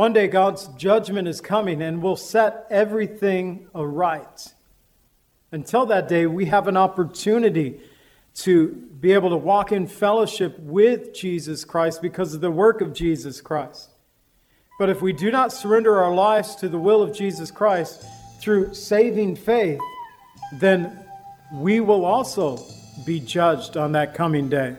One day God's judgment is coming and will set everything aright. Until that day, we have an opportunity to be able to walk in fellowship with Jesus Christ because of the work of Jesus Christ. But if we do not surrender our lives to the will of Jesus Christ through saving faith, then we will also be judged on that coming day.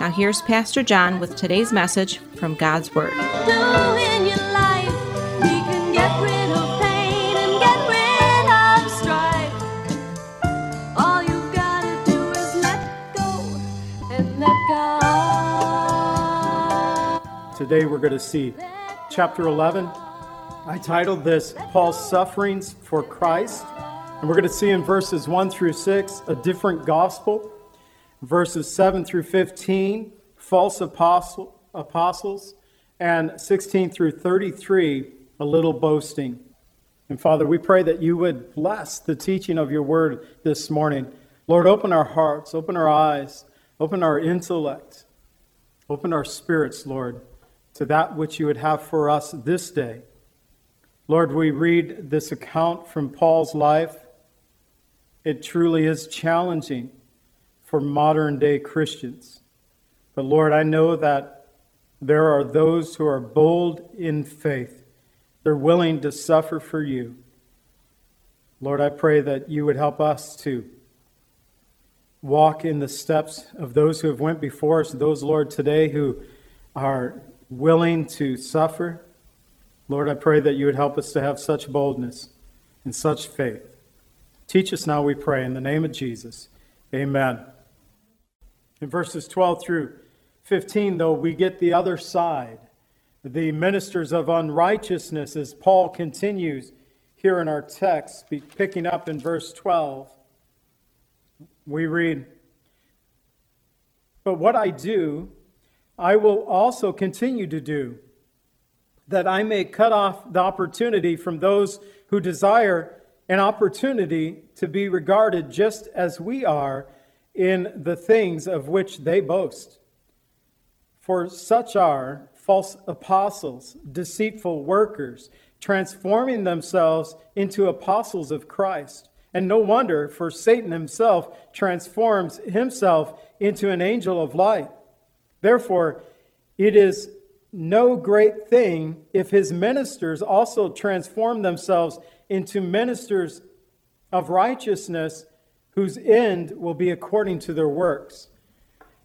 Now, here's Pastor John with today's message from God's Word. do in your life. He can get rid of pain and get rid of strife. All you gotta do is let go and let God. Today we're going to see chapter 11. I titled this Paul's Sufferings for Christ. And we're going to see in verses 1 through 6 a different gospel. Verses 7 through 15, false apostle, apostles. And 16 through 33, a little boasting. And Father, we pray that you would bless the teaching of your word this morning. Lord, open our hearts, open our eyes, open our intellect, open our spirits, Lord, to that which you would have for us this day. Lord, we read this account from Paul's life. It truly is challenging for modern day Christians. But Lord, I know that there are those who are bold in faith. They're willing to suffer for you. Lord, I pray that you would help us to walk in the steps of those who have went before us, those, Lord, today who are willing to suffer. Lord, I pray that you would help us to have such boldness and such faith. Teach us now, we pray, in the name of Jesus. Amen. In verses 12 through 15, though, we get the other side. The ministers of unrighteousness, as Paul continues here in our text, picking up in verse 12, we read, But what I do, I will also continue to do, that I may cut off the opportunity from those who desire an opportunity to be regarded just as we are in the things of which they boast. For such are false apostles, deceitful workers, transforming themselves into apostles of Christ. And no wonder, for Satan himself transforms himself into an angel of light. Therefore, it is no great thing if his ministers also transform themselves into ministers of righteousness, whose end will be according to their works.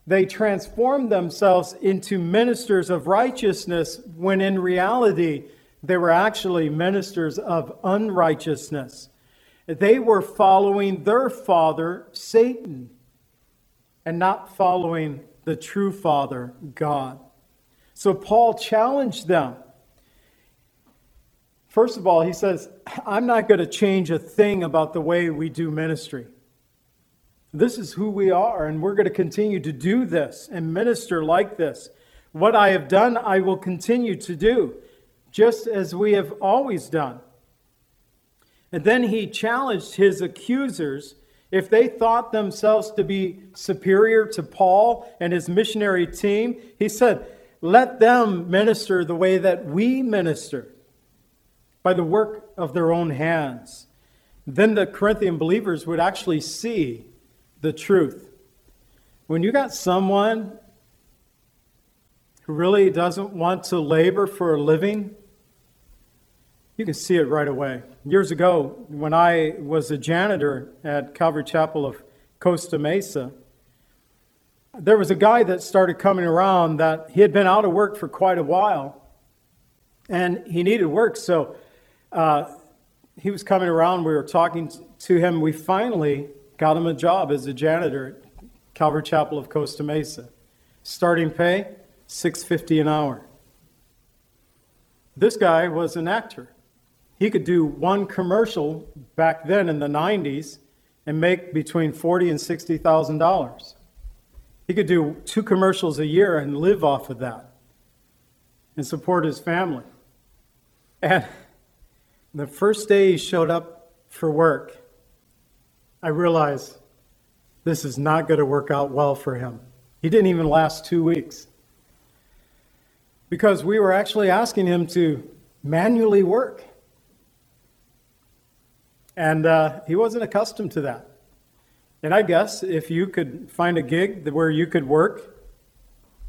They transformed themselves into ministers of righteousness when in reality they were actually ministers of unrighteousness. They were following their father, Satan, and not following the true Father, God. So Paul challenged them. First of all, he says, I'm not going to change a thing about the way we do ministry. This is who we are, and we're going to continue to do this and minister like this. What I have done, I will continue to do, just as we have always done. And then he challenged his accusers if they thought themselves to be superior to Paul and his missionary team. He said, Let them minister the way that we minister, by the work of their own hands. Then the Corinthian believers would actually see the truth. When you got someone who really doesn't want to labor for a living, You can see it right away. Years ago, when I was a janitor at Calvary Chapel of Costa Mesa, there was a guy that started coming around that he had been out of work for quite a while and he needed work. So uh, he was coming around. We were talking to him. We finally got him a job as a janitor at Calvary Chapel of Costa Mesa. Starting pay, 650 an hour. This guy was an actor. He could do one commercial back then in the 90s and make between forty and sixty thousand dollars. He could do two commercials a year and live off of that and support his family. And the first day he showed up for work, I realized this is not going to work out well for him. He didn't even last two weeks because we were actually asking him to manually work. And uh, he wasn't accustomed to that. And I guess if you could find a gig where you could work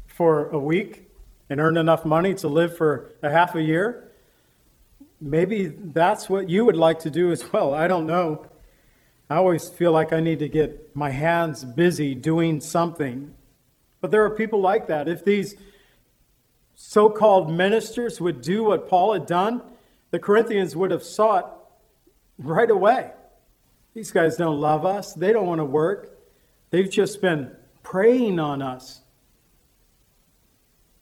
for a week and earn enough money to live for a half a year, maybe that's what you would like to do as well. I don't know. I always feel like I need to get my hands busy doing something. But there are people like that. If these so called ministers would do what Paul had done, the Corinthians would have sought right away. These guys don't love us. They don't want to work. They've just been preying on us.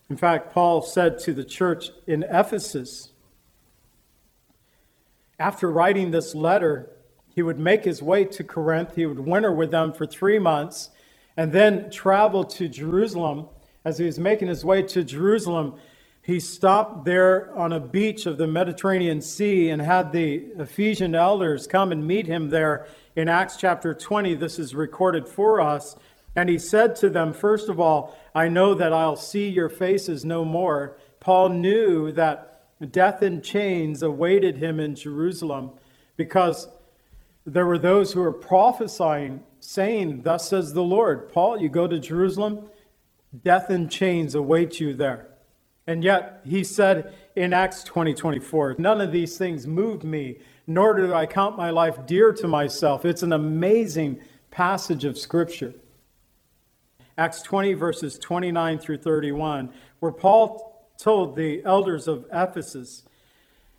In fact, Paul said to the church in Ephesus, after writing this letter, he would make his way to Corinth. He would winter with them for three months and then travel to Jerusalem. As he was making his way to Jerusalem, he stopped there on a beach of the Mediterranean Sea and had the Ephesian elders come and meet him there in Acts chapter 20. This is recorded for us. And he said to them, First of all, I know that I'll see your faces no more. Paul knew that death in chains awaited him in Jerusalem because there were those who were prophesying, saying, Thus says the Lord, Paul, you go to Jerusalem, death and chains await you there. And yet, he said in Acts 20 24, none of these things moved me, nor do I count my life dear to myself. It's an amazing passage of Scripture. Acts 20, verses 29 through 31, where Paul told the elders of Ephesus,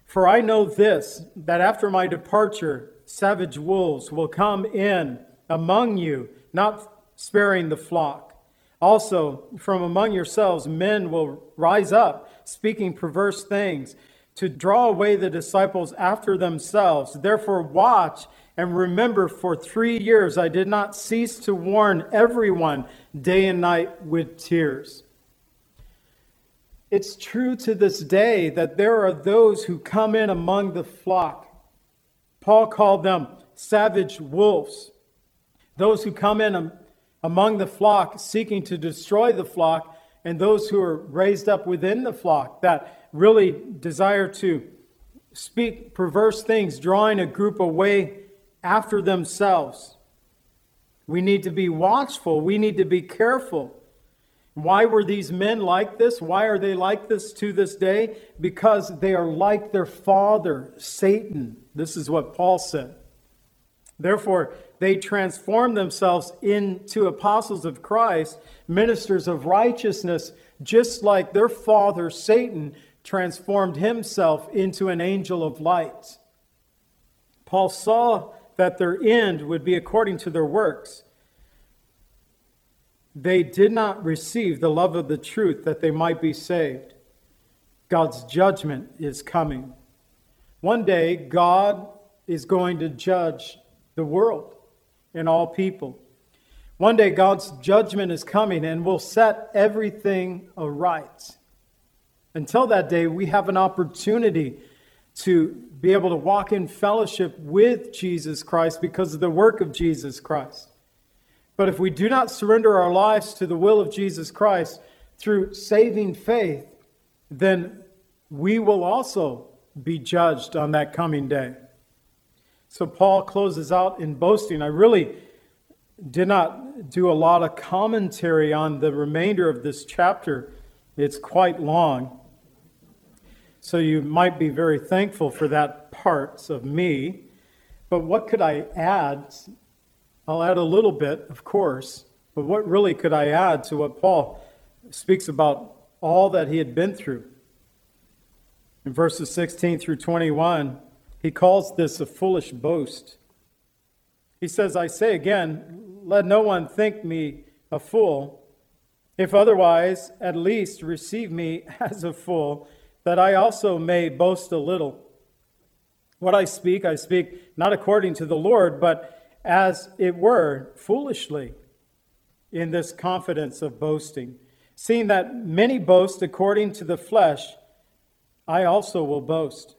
For I know this, that after my departure, savage wolves will come in among you, not sparing the flock. Also, from among yourselves, men will rise up, speaking perverse things, to draw away the disciples after themselves. Therefore, watch and remember for three years I did not cease to warn everyone day and night with tears. It's true to this day that there are those who come in among the flock. Paul called them savage wolves. Those who come in among the flock, seeking to destroy the flock, and those who are raised up within the flock that really desire to speak perverse things, drawing a group away after themselves. We need to be watchful. We need to be careful. Why were these men like this? Why are they like this to this day? Because they are like their father, Satan. This is what Paul said. Therefore, they transform themselves into apostles of Christ, ministers of righteousness, just like their father, Satan, transformed himself into an angel of light. Paul saw that their end would be according to their works. They did not receive the love of the truth that they might be saved. God's judgment is coming. One day, God is going to judge the world and all people. One day, God's judgment is coming and will set everything aright. Until that day, we have an opportunity to be able to walk in fellowship with Jesus Christ because of the work of Jesus Christ. But if we do not surrender our lives to the will of Jesus Christ through saving faith, then we will also be judged on that coming day. So Paul closes out in boasting. I really did not do a lot of commentary on the remainder of this chapter, it's quite long. So you might be very thankful for that part of me. But what could I add? I'll add a little bit, of course. But what really could I add to what Paul speaks about all that he had been through? In verses 16 through 21, he calls this a foolish boast. He says, I say again, let no one think me a fool. If otherwise, at least receive me as a fool, that I also may boast a little. What I speak, I speak not according to the Lord, but as it were, foolishly, in this confidence of boasting. Seeing that many boast according to the flesh, I also will boast.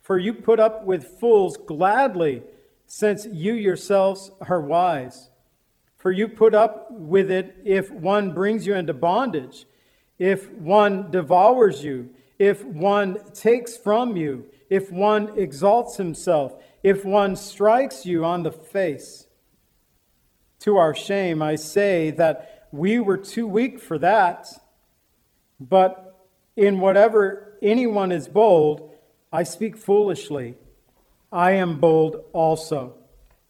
For you put up with fools gladly, since you yourselves are wise. For you put up with it if one brings you into bondage, if one devours you, if one takes from you, if one exalts himself, if one strikes you on the face. To our shame, I say that we were too weak for that. But in whatever anyone is bold, I speak foolishly. I am bold also.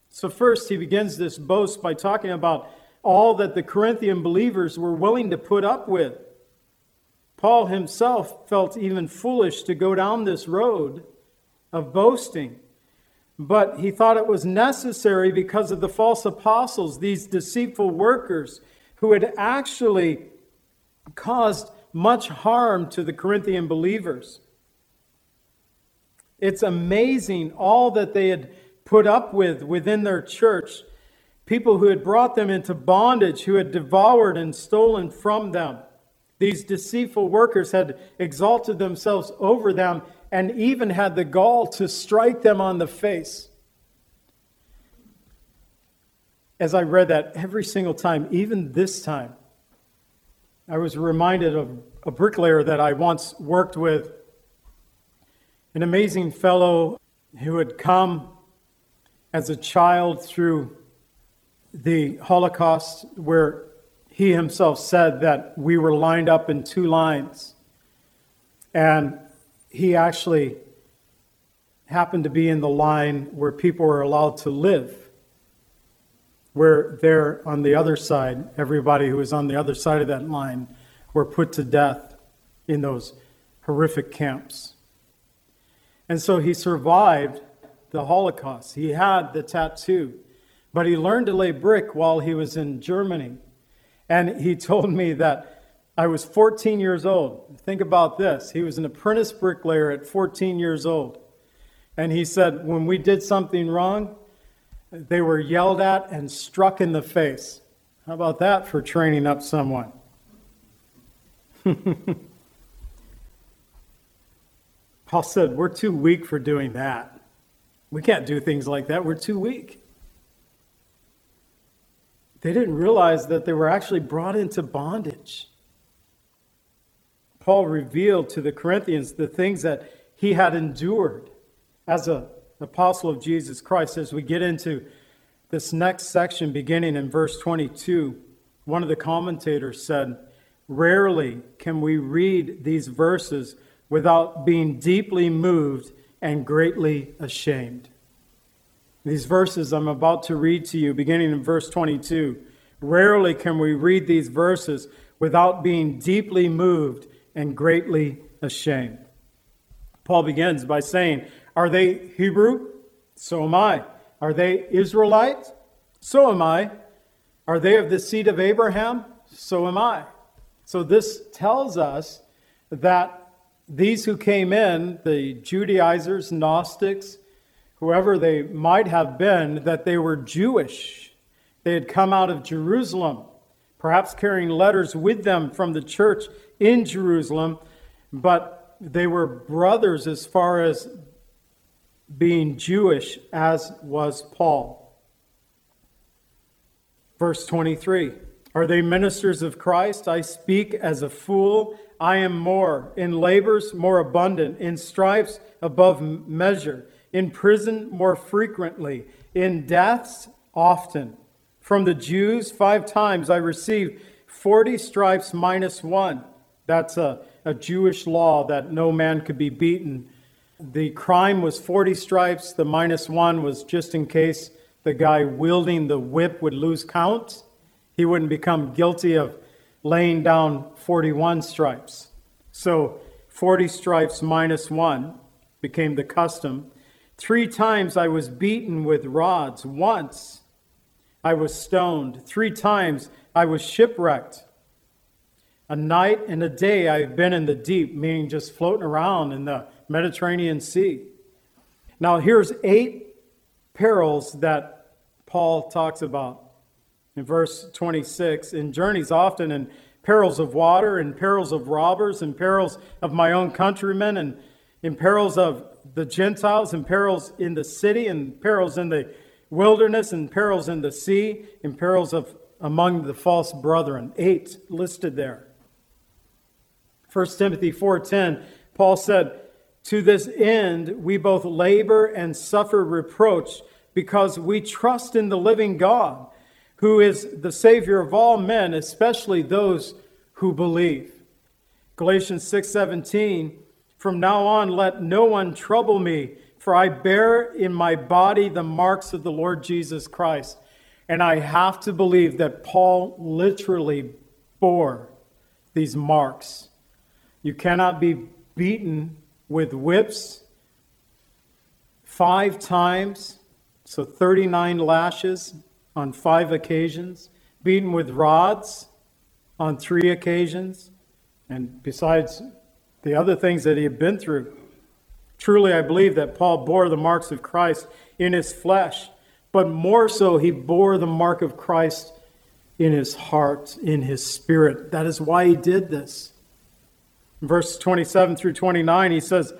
So, first, he begins this boast by talking about all that the Corinthian believers were willing to put up with. Paul himself felt even foolish to go down this road of boasting, but he thought it was necessary because of the false apostles, these deceitful workers who had actually caused much harm to the Corinthian believers. It's amazing all that they had put up with within their church. People who had brought them into bondage, who had devoured and stolen from them. These deceitful workers had exalted themselves over them and even had the gall to strike them on the face. As I read that every single time, even this time, I was reminded of a bricklayer that I once worked with, an amazing fellow who had come as a child through the Holocaust, where he himself said that we were lined up in two lines. And he actually happened to be in the line where people were allowed to live where there on the other side, everybody who was on the other side of that line were put to death in those horrific camps. And so he survived the Holocaust. He had the tattoo, but he learned to lay brick while he was in Germany. And he told me that I was 14 years old. Think about this. He was an apprentice bricklayer at 14 years old. And he said, when we did something wrong, they were yelled at and struck in the face. How about that for training up someone? Paul said, We're too weak for doing that. We can't do things like that. We're too weak. They didn't realize that they were actually brought into bondage. Paul revealed to the Corinthians the things that he had endured as an apostle of Jesus Christ, as we get into this next section, beginning in verse 22, one of the commentators said, Rarely can we read these verses without being deeply moved and greatly ashamed. These verses I'm about to read to you, beginning in verse 22, rarely can we read these verses without being deeply moved and greatly ashamed. Paul begins by saying, are they Hebrew? So am I. Are they Israelite? So am I. Are they of the seed of Abraham? So am I. So this tells us that these who came in, the Judaizers, Gnostics, whoever they might have been, that they were Jewish. They had come out of Jerusalem, perhaps carrying letters with them from the church in Jerusalem, but they were brothers as far as being Jewish as was Paul. Verse 23 Are they ministers of Christ? I speak as a fool. I am more, in labors more abundant, in stripes above measure, in prison more frequently, in deaths often. From the Jews, five times I received 40 stripes minus one. That's a, a Jewish law that no man could be beaten. The crime was 40 stripes, the minus one was just in case the guy wielding the whip would lose count. He wouldn't become guilty of laying down 41 stripes. So 40 stripes minus one became the custom. Three times I was beaten with rods. Once I was stoned. Three times I was shipwrecked. A night and a day I've been in the deep, meaning just floating around in the Mediterranean Sea. Now, here's eight perils that Paul talks about in verse 26 in journeys often in perils of water in perils of robbers in perils of my own countrymen and in perils of the Gentiles in perils in the city and perils in the wilderness and perils in the sea and perils of among the false brethren. Eight listed there. 1 Timothy 4:10, Paul said, "To this end we both labor and suffer reproach because we trust in the living God, who is the savior of all men, especially those who believe." Galatians 6:17, "From now on let no one trouble me, for I bear in my body the marks of the Lord Jesus Christ." And I have to believe that Paul literally bore these marks. You cannot be beaten with whips five times, so 39 lashes on five occasions, beaten with rods on three occasions, and besides the other things that he had been through. Truly, I believe that Paul bore the marks of Christ in his flesh but more so, he bore the mark of Christ in his heart, in his spirit. That is why he did this. Verse 27 through 29, he says,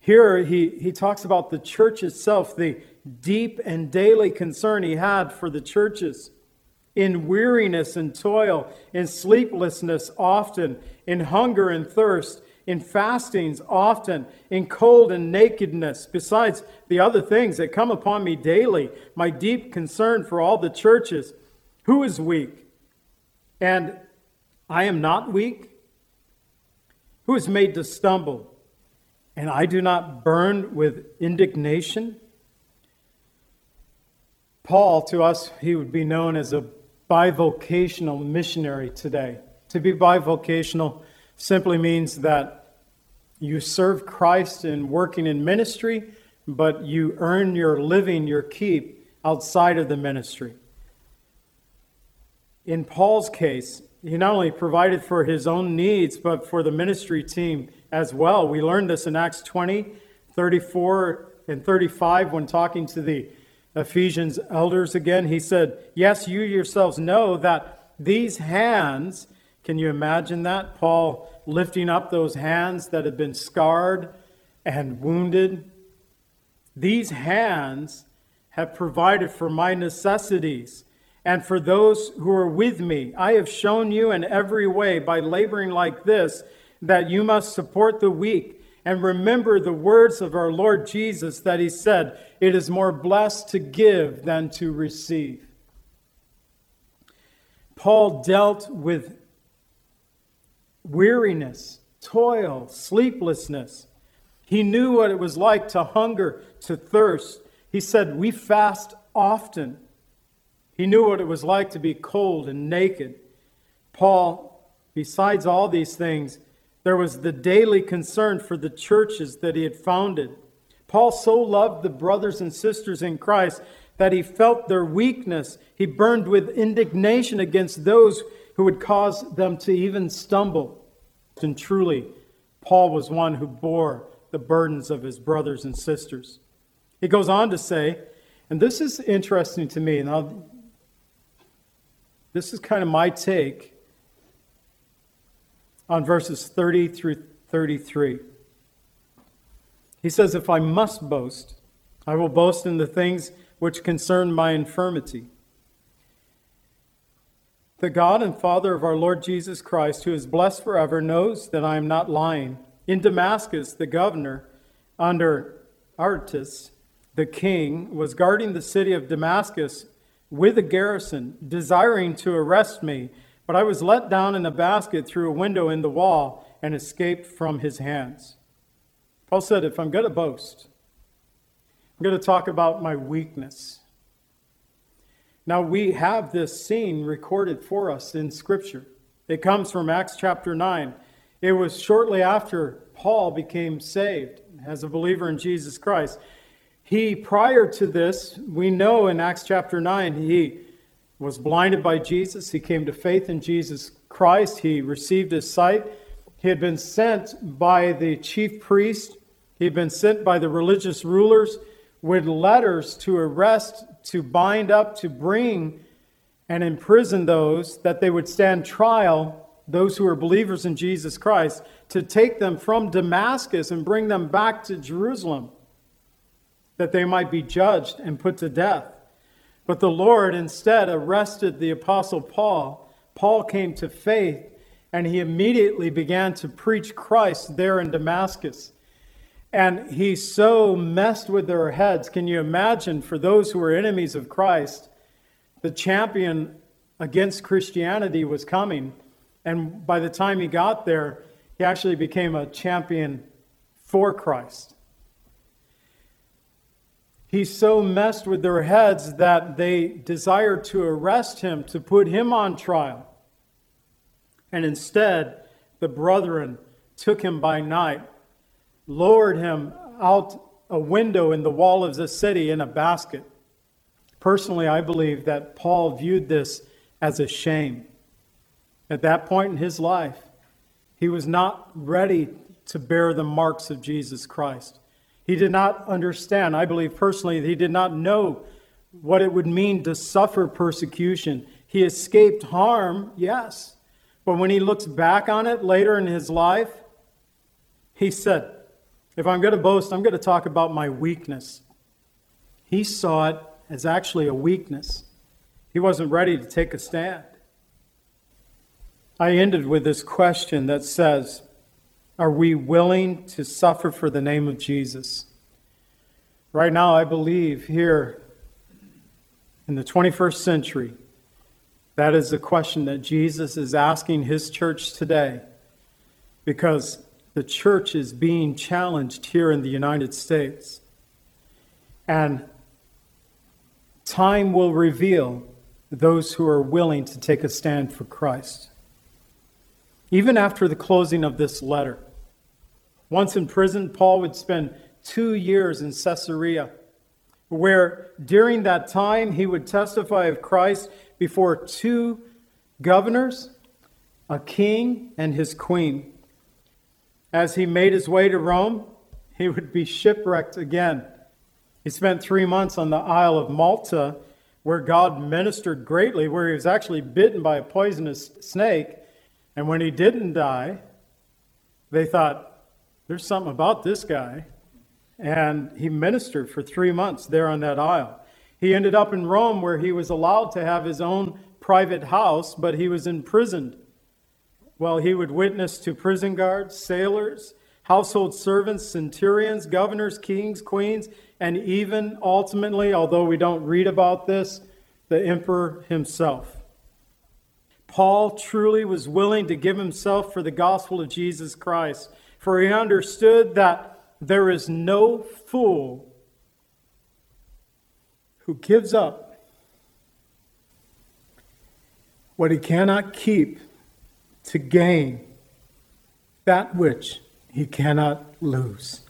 here he, he talks about the church itself, the deep and daily concern he had for the churches. In weariness and toil, in sleeplessness often, in hunger and thirst, in fastings often, in cold and nakedness, besides the other things that come upon me daily, my deep concern for all the churches. Who is weak? And I am not weak? Who is made to stumble? And I do not burn with indignation? Paul, to us, he would be known as a bivocational missionary today. To be bivocational, simply means that you serve Christ in working in ministry, but you earn your living, your keep outside of the ministry. In Paul's case, he not only provided for his own needs, but for the ministry team as well. We learned this in Acts 20, 34, and 35 when talking to the Ephesians elders again. He said, Yes, you yourselves know that these hands can you imagine that? Paul lifting up those hands that had been scarred and wounded. These hands have provided for my necessities and for those who are with me. I have shown you in every way by laboring like this that you must support the weak and remember the words of our Lord Jesus that he said, It is more blessed to give than to receive. Paul dealt with weariness, toil, sleeplessness. He knew what it was like to hunger, to thirst. He said, We fast often. He knew what it was like to be cold and naked. Paul, besides all these things, there was the daily concern for the churches that he had founded. Paul so loved the brothers and sisters in Christ that he felt their weakness. He burned with indignation against those who would cause them to even stumble. And truly, Paul was one who bore the burdens of his brothers and sisters. He goes on to say, and this is interesting to me. Now, this is kind of my take on verses 30 through 33. He says, If I must boast, I will boast in the things which concern my infirmity. The God and Father of our Lord Jesus Christ, who is blessed forever, knows that I am not lying. In Damascus, the governor, under Aretas, the king, was guarding the city of Damascus with a garrison, desiring to arrest me. But I was let down in a basket through a window in the wall and escaped from his hands. Paul said, If I'm going to boast, I'm going to talk about my weakness. Now, we have this scene recorded for us in Scripture. It comes from Acts chapter 9. It was shortly after Paul became saved as a believer in Jesus Christ. He, prior to this, we know in Acts chapter 9, he was blinded by Jesus. He came to faith in Jesus Christ. He received his sight. He had been sent by the chief priest, he had been sent by the religious rulers with letters to arrest, to bind up, to bring and imprison those that they would stand trial, those who are believers in Jesus Christ, to take them from Damascus and bring them back to Jerusalem, that they might be judged and put to death. But the Lord instead arrested the Apostle Paul. Paul came to faith and he immediately began to preach Christ there in Damascus. And he so messed with their heads. Can you imagine for those who were enemies of Christ, the champion against Christianity was coming. And by the time he got there, he actually became a champion for Christ. He so messed with their heads that they desired to arrest him, to put him on trial. And instead, the brethren took him by night, lowered him out a window in the wall of the city in a basket. Personally, I believe that Paul viewed this as a shame. At that point in his life, he was not ready to bear the marks of Jesus Christ. He did not understand, I believe personally, he did not know what it would mean to suffer persecution. He escaped harm, yes. But when he looks back on it later in his life, he said, If I'm going to boast, I'm going to talk about my weakness. He saw it as actually a weakness. He wasn't ready to take a stand. I ended with this question that says, Are we willing to suffer for the name of Jesus? Right now, I believe here in the 21st century, that is the question that Jesus is asking his church today because the church is being challenged here in the United States. And time will reveal those who are willing to take a stand for Christ. Even after the closing of this letter, once in prison, Paul would spend two years in Caesarea, where during that time he would testify of Christ before two governors, a king, and his queen. As he made his way to Rome, he would be shipwrecked again. He spent three months on the Isle of Malta, where God ministered greatly, where he was actually bitten by a poisonous snake and when he didn't die, they thought, there's something about this guy. And he ministered for three months there on that isle. He ended up in Rome where he was allowed to have his own private house, but he was imprisoned. Well, he would witness to prison guards, sailors, household servants, centurions, governors, kings, queens, and even ultimately, although we don't read about this, the emperor himself. Paul truly was willing to give himself for the gospel of Jesus Christ, for he understood that there is no fool who gives up what he cannot keep to gain that which he cannot lose.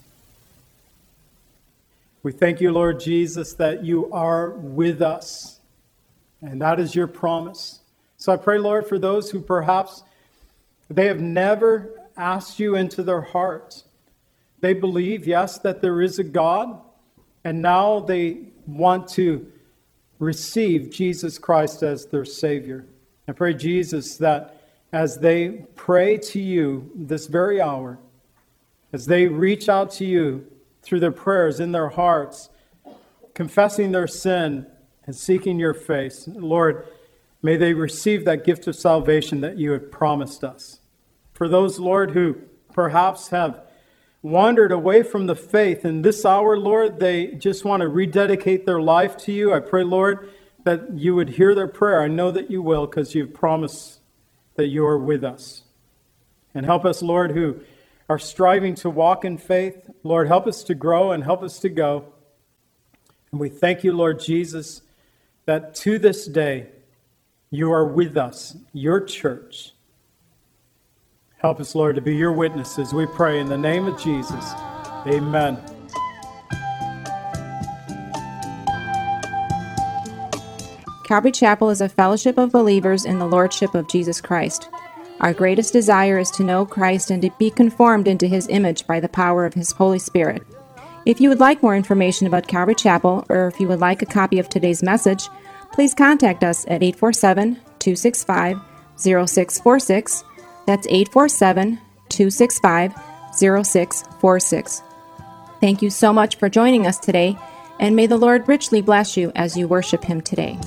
We thank you, Lord Jesus, that you are with us, and that is your promise. So I pray, Lord, for those who perhaps they have never asked you into their hearts. They believe, yes, that there is a God, and now they want to receive Jesus Christ as their Savior. I pray, Jesus, that as they pray to you this very hour, as they reach out to you through their prayers in their hearts, confessing their sin and seeking your face, Lord, May they receive that gift of salvation that you have promised us. For those, Lord, who perhaps have wandered away from the faith in this hour, Lord, they just want to rededicate their life to you. I pray, Lord, that you would hear their prayer. I know that you will because you've promised that you are with us. And help us, Lord, who are striving to walk in faith. Lord, help us to grow and help us to go. And we thank you, Lord Jesus, that to this day you are with us, your church. Help us, Lord, to be your witnesses. We pray in the name of Jesus. Amen. Calvary Chapel is a fellowship of believers in the Lordship of Jesus Christ. Our greatest desire is to know Christ and to be conformed into his image by the power of his Holy Spirit. If you would like more information about Calvary Chapel, or if you would like a copy of today's message, please contact us at 847 265 0646. That's 847 265 0646. Thank you so much for joining us today, and may the Lord richly bless you as you worship him today.